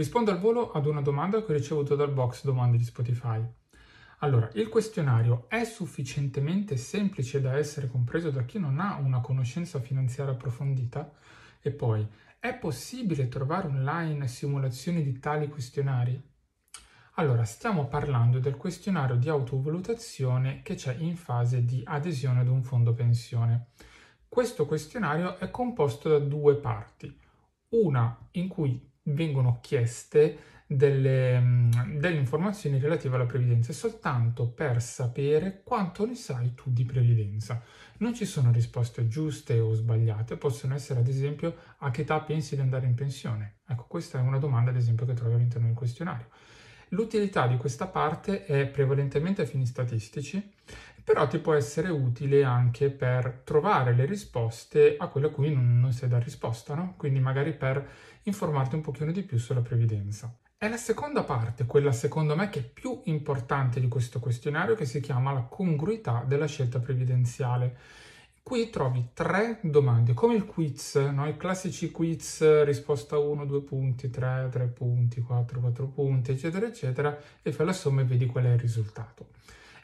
Rispondo al volo ad una domanda che ho ricevuto dal box domande di Spotify. Allora, il questionario è sufficientemente semplice da essere compreso da chi non ha una conoscenza finanziaria approfondita? E poi, è possibile trovare online simulazioni di tali questionari? Allora, stiamo parlando del questionario di autovalutazione che c'è in fase di adesione ad un fondo pensione. Questo questionario è composto da due parti, una in cui vengono chieste delle, mm, delle, informazioni relative alla previdenza soltanto per sapere quanto ne sai tu di previdenza. Non ci sono risposte giuste o sbagliate, possono essere ad esempio a che età pensi di andare in pensione. Ecco, questa è una domanda ad esempio che trovi all'interno del questionario. L'utilità di questa parte è prevalentemente a fini statistici, però ti può essere utile anche per trovare le risposte a quello a cui non, non sai dare risposta, no? Quindi magari per informarti un pochino di più sulla previdenza. È la seconda parte, quella secondo me che è più importante di questo questionario, che si chiama la congruità della scelta previdenziale. Qui trovi tre domande, come il quiz, no? i classici quiz, risposta 1, 2 punti, 3, 3 punti, 4, 4 punti, eccetera, eccetera, e fai la somma e vedi qual è il risultato.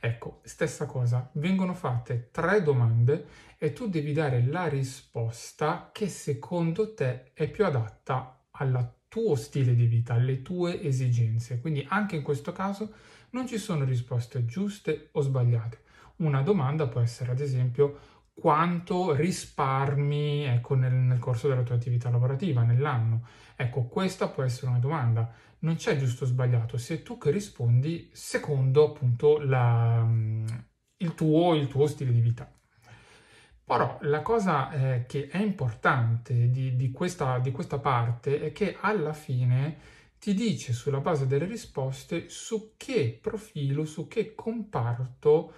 Ecco, stessa cosa, vengono fatte tre domande e tu devi dare la risposta che secondo te è più adatta al tuo stile di vita, alle tue esigenze. Quindi anche in questo caso non ci sono risposte giuste o sbagliate. Una domanda può essere ad esempio quanto risparmi ecco, nel, nel, corso della tua attività lavorativa, nell'anno. Ecco, questa può essere una domanda. Non c'è giusto o sbagliato, sei tu che rispondi secondo appunto la, mm, il, tuo, il, tuo, stile di vita. Però la cosa eh, che è importante di, di, questa, di questa parte è che alla fine ti dice sulla base delle risposte su che profilo, su che comparto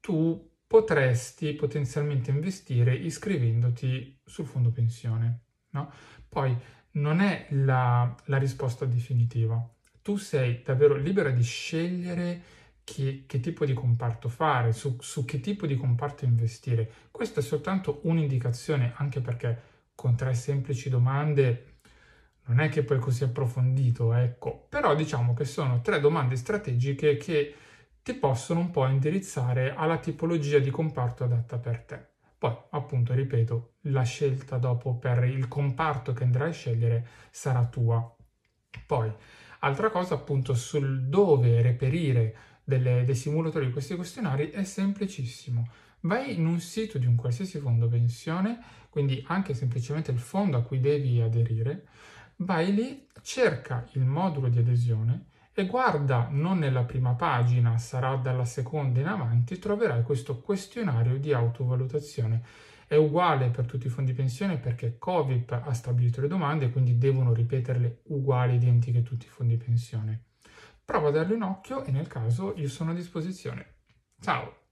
tu potresti potenzialmente investire iscrivendoti sul fondo pensione. No? Poi non è la, la, risposta definitiva. Tu sei davvero libera di scegliere che, che tipo di comparto fare, su, su, che tipo di comparto investire. Questa è soltanto un'indicazione, anche perché con tre semplici domande non è che poi così approfondito, ecco. Però diciamo che sono tre domande strategiche che ti possono un po' indirizzare alla tipologia di comparto adatta per te. Poi, appunto, ripeto, la scelta dopo per il comparto che andrai a scegliere sarà tua. Poi, altra cosa, appunto, sul dove reperire delle, dei simulatori di questi questionari è semplicissimo. Vai in un sito di un qualsiasi fondo pensione, quindi anche semplicemente il fondo a cui devi aderire, vai lì, cerca il modulo di adesione e guarda non nella prima pagina, sarà dalla seconda in avanti, troverai questo questionario di autovalutazione. È uguale per tutti i fondi pensione perché Covip ha stabilito le domande, quindi devono ripeterle uguali, identiche tutti i fondi pensione. Prova a dargli un occhio e nel caso io sono a disposizione. Ciao!